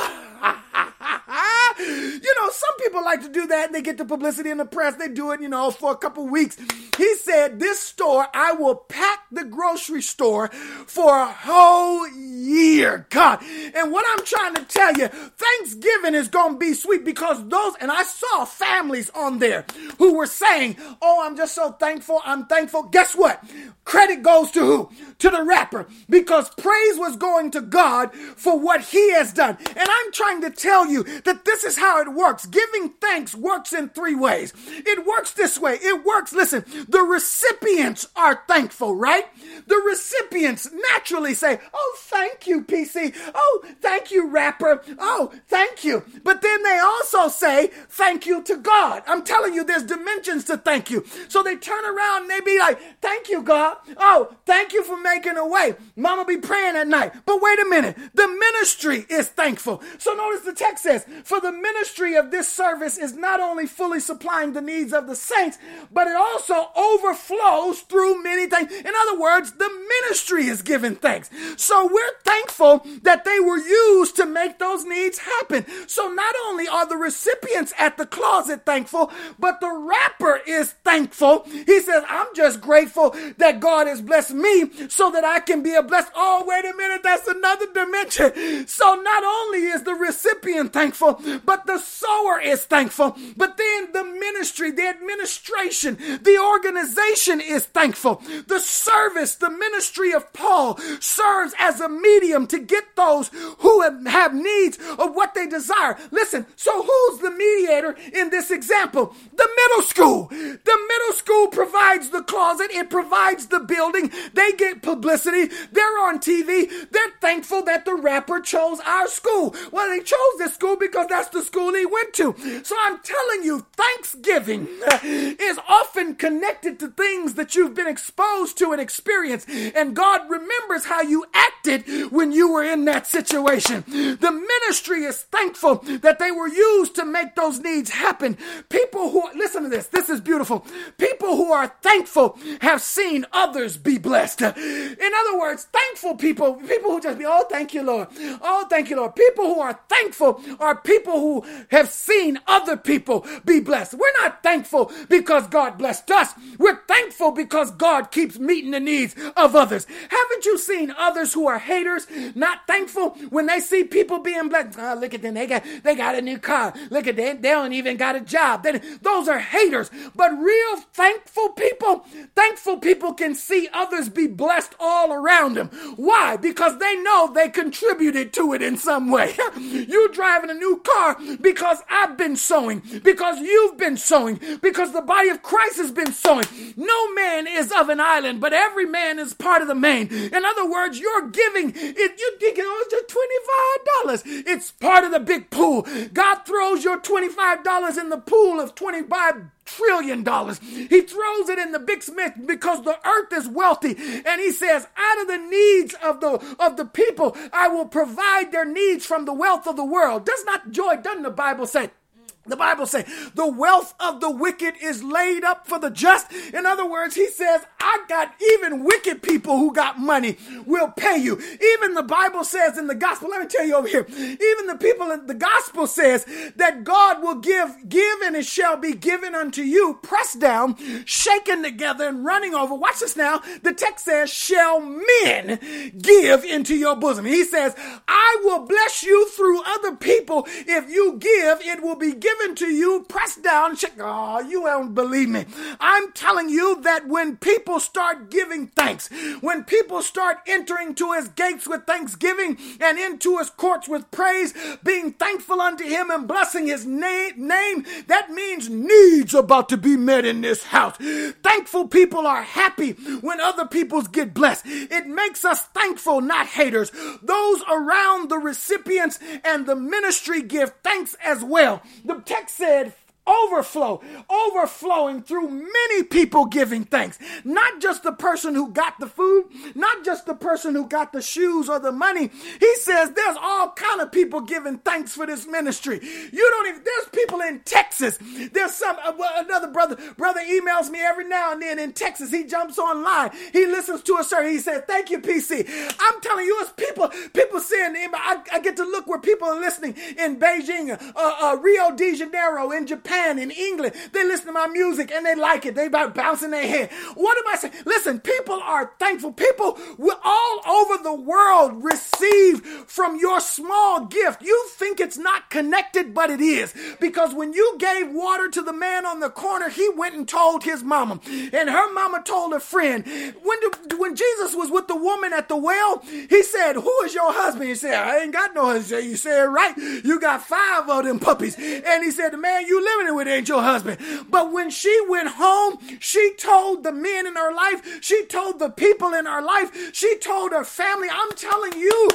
You know, some people like to do that and they get the publicity in the press. They do it, you know, for a couple weeks. He said, This store, I will pack the grocery store for a whole year. God. And what I'm trying to tell you, Thanksgiving is going to be sweet because those, and I saw families on there who were saying, Oh, I'm just so thankful. I'm thankful. Guess what? Credit goes to who? To the rapper because praise was going to God for what he has done. And I'm trying to tell you that this is how it works. Giving thanks works in three ways. It works this way. It works, listen, the recipients are thankful, right? The recipients naturally say, Oh, thank you, PC. Oh, thank you, rapper. Oh, thank you. But then they also say, Thank you to God. I'm telling you, there's dimensions to thank you. So they turn around and they be like, Thank you, God. Oh, thank you for making a way. Mama be praying at night. But wait a minute. The ministry is thankful. So notice the text says, For the ministry of this service is not only fully supplying the needs of the saints, but it also overflows through many things. In other words, the ministry is giving thanks. So we're thankful that they were used to make those needs happen. So not only are the recipients at the closet thankful, but the rapper is thankful. He says, I'm just grateful that God has blessed me so that I can be a blessed. Oh, wait a minute. That's another dimension. So not only is the recipient thankful, but the sower is thankful, but then the ministry, the administration, the organization is thankful. The service, the ministry of Paul serves as a medium to get those who have needs of what they desire. Listen, so who's the mediator in this example? The middle school. The school provides the closet, it provides the building. They get publicity. They're on TV. They're thankful that the rapper chose our school. Well, they chose this school because that's the school he went to. So I'm telling you, Thanksgiving is often connected to things that you've been exposed to and experienced. And God remembers how you acted when you were in that situation. The ministry is thankful that they were used to make those needs happen. People who, listen to this, this is beautiful. People who are thankful have seen others be blessed. In other words, thankful people, people who just be, oh, thank you, Lord. Oh, thank you, Lord. People who are thankful are people who have seen other people be blessed. We're not thankful because God blessed us. We're thankful because God keeps meeting the needs of others. Haven't you seen others who are haters not thankful when they see people being blessed? Oh, look at them. They got, they got a new car. Look at them. They don't even got a job. They, those are haters. But real thankful people, thankful people can see others be blessed all around them. Why? Because they know they contributed to it in some way. you driving a new car because I've been sowing, because you've been sowing, because the body of Christ has been sowing. No man is of an island, but every man is part of the main. In other words, you're giving it. You think oh, it's just twenty five dollars. It's part of the big pool. God throws your twenty five dollars in the pool of twenty five trillion dollars. He throws it in the big smith because the earth is wealthy. And he says, out of the needs of the of the people, I will provide their needs from the wealth of the world. Does not joy, doesn't the Bible say? The Bible says the wealth of the wicked is laid up for the just. In other words, he says, I got even wicked people who got money will pay you. Even the Bible says in the gospel, let me tell you over here, even the people in the gospel says that God will give, give and it shall be given unto you, pressed down, shaken together and running over. Watch this now. The text says, shall men give into your bosom. He says, I will bless you through other people. If you give, it will be given given to you, pressed down. Check. Oh, you don't believe me. I'm telling you that when people start giving thanks, when people start entering to his gates with thanksgiving and into his courts with praise, being thankful unto him and blessing his name, name that means needs about to be met in this house. Thankful people are happy when other people's get blessed. It makes us thankful, not haters. Those around the recipients and the ministry give thanks as well. The text said, overflow, overflowing through many people giving thanks. Not just the person who got the food, not just the person who got the shoes or the money. He says there's all kind of people giving thanks for this ministry. You don't even, there's people in Texas. There's some, uh, another brother, brother emails me every now and then in Texas. He jumps online. He listens to a sermon. He said, thank you, PC. I'm telling you, it's people, people saying, I, I get to look where people are listening in Beijing, uh, uh, Rio de Janeiro, in Japan, Japan, in England. They listen to my music and they like it. They about bouncing their head. What am I saying? Listen, people are thankful. People all over the world receive from your small gift. You think it's not connected, but it is. Because when you gave water to the man on the corner, he went and told his mama. And her mama told a friend. When, when Jesus was with the woman at the well, he said, Who is your husband? He said, I ain't got no husband. You said, Right. You got five of them puppies. And he said, The man you living with Angel husband. But when she went home, she told the men in her life, she told the people in her life, she told her family. I'm telling you,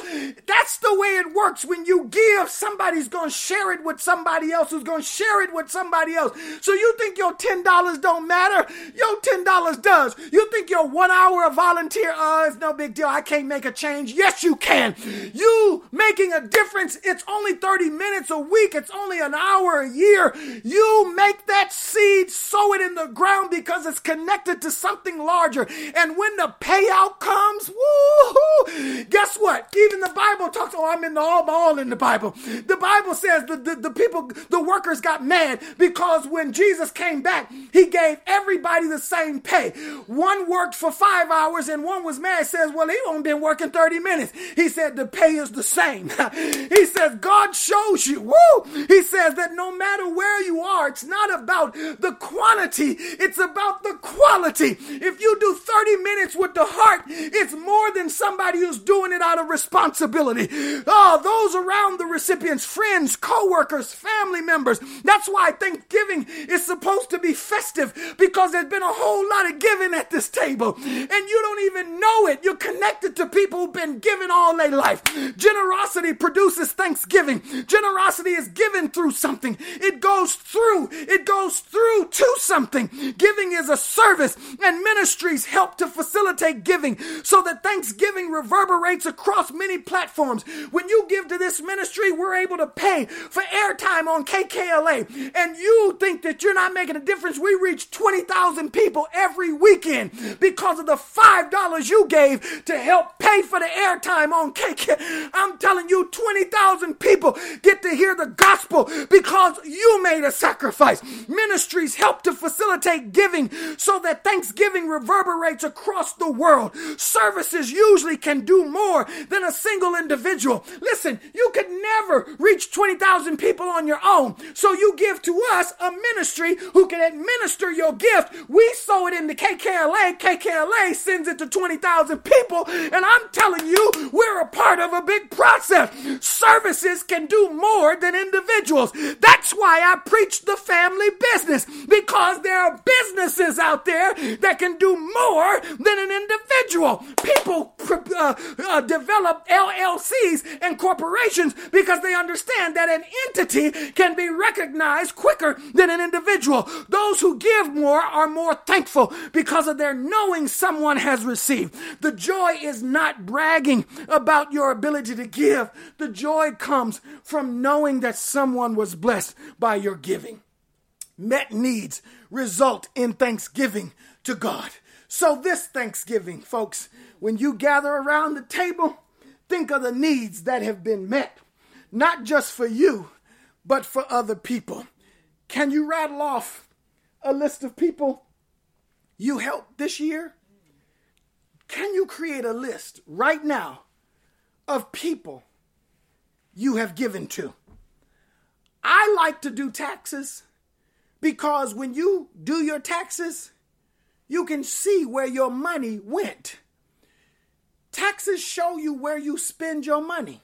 that's the way it works. When you give, somebody's going to share it with somebody else who's going to share it with somebody else. So you think your $10 don't matter? Your $10 does. You think your one hour of volunteer, uh, it's no big deal. I can't make a change. Yes, you can. You making a difference. It's only 30 minutes a week. It's only an hour a year. You make that seed, sow it in the ground because it's connected to something larger. And when the payout comes, woo guess what? Even the Bible talks, oh, I'm in the all, all in the Bible. The Bible says the, the, the people, the workers got mad because when Jesus came back, he gave everybody the same pay. One worked for five hours and one was mad, says, well, he only been working 30 minutes. He said the pay is the same. he says, God shows you, woo! He says that no matter where you are, it's not about the quantity, it's about the quality. If you do 30 minutes with the heart, it's more than somebody who's doing it out of responsibility. Oh, those around the recipients, friends, co-workers, family members. That's why Thanksgiving is supposed to be festive because there's been a whole lot of giving at this table and you don't even know it. You're connected to people who've been giving all their life. Generosity produces thanksgiving. Generosity is given through something. It goes through. It goes through to something. Giving is a service and ministries help to facilitate giving so that thanksgiving reverberates across many platforms. When you give to this ministry, we're able to pay for airtime on KKLA. And you think that you're not making a difference. We reach 20,000 people every weekend because of the $5 you gave to help pay for the airtime on KK. I'm telling you, 20,000 people get to hear the gospel because you made a sacrifice. Ministries help to facilitate giving so that Thanksgiving reverberates across the world. Services usually can do more than a single individual. Listen, you could never reach 20,000 people on your own. So you give to us a ministry who can administer your gift. We sow it into KKLA. KKLA sends it to 20,000 people. And I'm telling you, we're a part of a big process. Services can do more than individuals. That's why I preach the family business because there are businesses out there that can do more than an individual. People uh, uh, develop And corporations because they understand that an entity can be recognized quicker than an individual. Those who give more are more thankful because of their knowing someone has received. The joy is not bragging about your ability to give. The joy comes from knowing that someone was blessed by your giving. Met needs result in thanksgiving to God. So, this Thanksgiving, folks, when you gather around the table, think of the needs that have been met, not just for you, but for other people. Can you rattle off a list of people you helped this year? Can you create a list right now of people you have given to? I like to do taxes because when you do your taxes, you can see where your money went. Taxes show you where you spend your money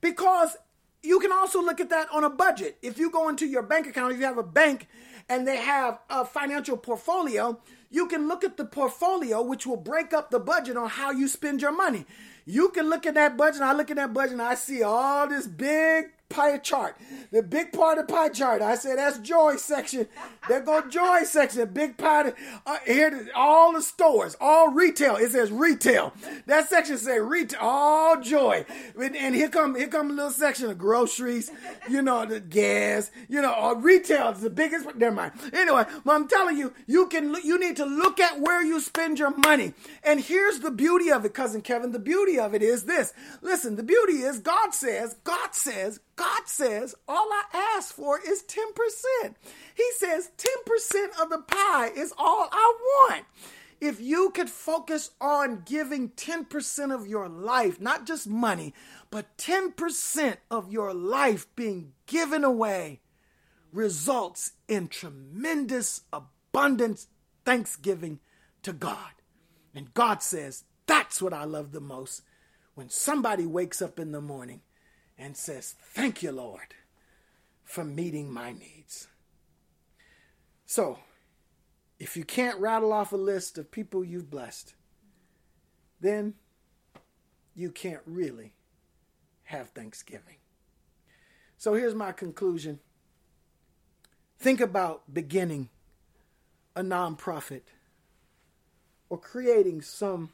because you can also look at that on a budget. If you go into your bank account, if you have a bank and they have a financial portfolio, you can look at the portfolio, which will break up the budget on how you spend your money. You can look at that budget. I look at that budget and I see all this big pie chart. The big part of pie chart. I said that's joy section. There go joy section. Big of uh, here all the stores, all retail. It says retail. That section say retail, all joy. And here come here come a little section of groceries. You know the gas. You know all retail is the biggest. Never mind. Anyway, I'm telling you, you can you need to look at where you spend your money. And here's the beauty of it, cousin Kevin. The beauty of it is this. Listen, the beauty is God says, God says, God says, all I ask for is 10%. He says 10% of the pie is all I want. If you could focus on giving 10% of your life, not just money, but 10% of your life being given away, results in tremendous abundance thanksgiving to God. And God says, that's what I love the most. When somebody wakes up in the morning and says, Thank you, Lord, for meeting my needs. So, if you can't rattle off a list of people you've blessed, then you can't really have Thanksgiving. So here's my conclusion think about beginning a nonprofit or creating some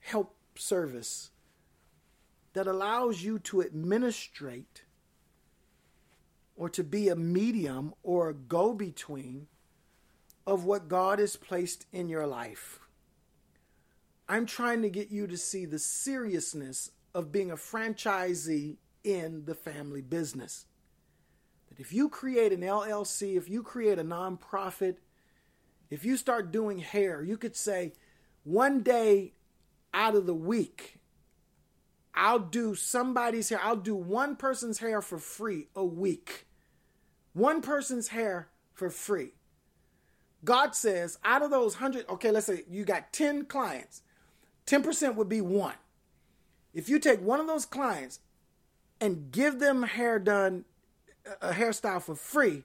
help service that allows you to administrate or to be a medium or a go between of what God has placed in your life. I'm trying to get you to see the seriousness of being a franchisee in the family business. That if you create an LLC, if you create a nonprofit, if you start doing hair, you could say, one day out of the week, I'll do somebody's hair. I'll do one person's hair for free a week. One person's hair for free. God says, out of those 100, okay, let's say you got 10 clients, 10% would be one. If you take one of those clients and give them hair done, a hairstyle for free,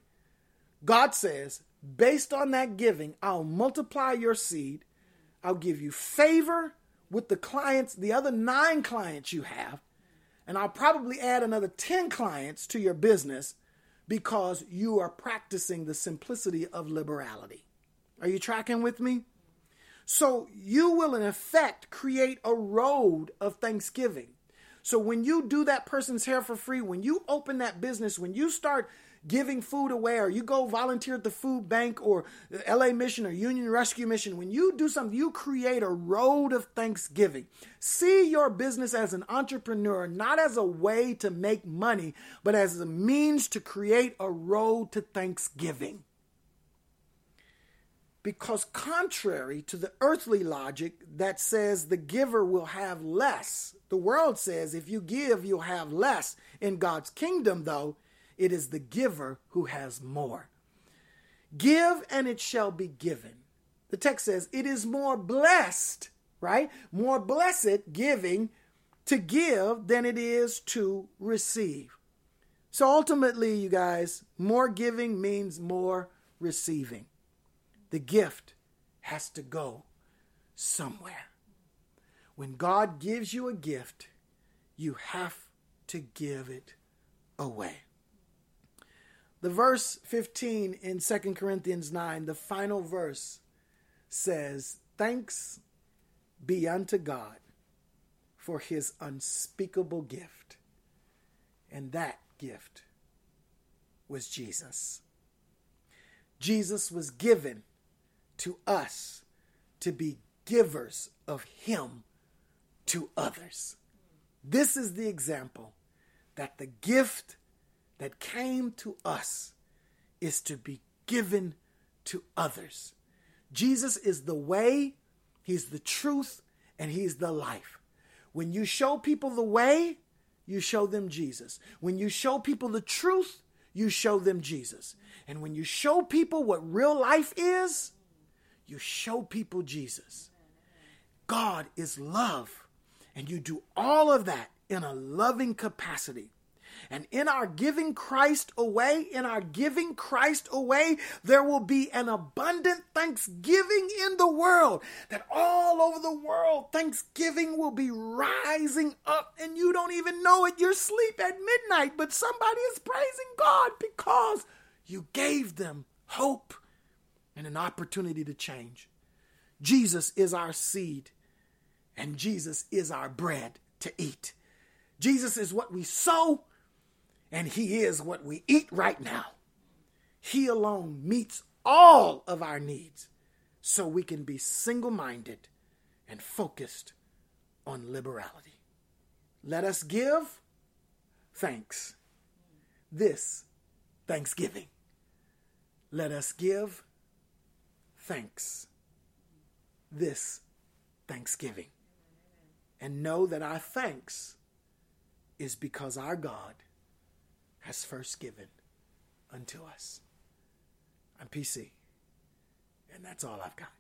God says, based on that giving, I'll multiply your seed. I'll give you favor with the clients, the other nine clients you have, and I'll probably add another 10 clients to your business because you are practicing the simplicity of liberality. Are you tracking with me? So you will, in effect, create a road of thanksgiving. So when you do that person's hair for free, when you open that business, when you start giving food away or you go volunteer at the food bank or LA Mission or Union Rescue Mission, when you do something, you create a road of thanksgiving. See your business as an entrepreneur, not as a way to make money, but as a means to create a road to thanksgiving. Because, contrary to the earthly logic that says the giver will have less, the world says if you give, you'll have less. In God's kingdom, though, it is the giver who has more. Give and it shall be given. The text says it is more blessed, right? More blessed giving to give than it is to receive. So ultimately, you guys, more giving means more receiving. The gift has to go somewhere. When God gives you a gift, you have to give it away. The verse 15 in 2 Corinthians 9, the final verse, says, Thanks be unto God for his unspeakable gift. And that gift was Jesus. Jesus was given to us to be givers of him to others. This is the example that the gift that came to us is to be given to others. Jesus is the way, He's the truth, and He's the life. When you show people the way, you show them Jesus. When you show people the truth, you show them Jesus. And when you show people what real life is, you show people Jesus. God is love. And you do all of that in a loving capacity. And in our giving Christ away, in our giving Christ away, there will be an abundant thanksgiving in the world. That all over the world, thanksgiving will be rising up, and you don't even know it. You're asleep at midnight, but somebody is praising God because you gave them hope and an opportunity to change. Jesus is our seed, and Jesus is our bread to eat. Jesus is what we sow, and He is what we eat right now. He alone meets all of our needs so we can be single minded and focused on liberality. Let us give thanks. This Thanksgiving. Let us give thanks. This Thanksgiving. And know that our thanks is because our God has first given unto us. I'm PC, and that's all I've got.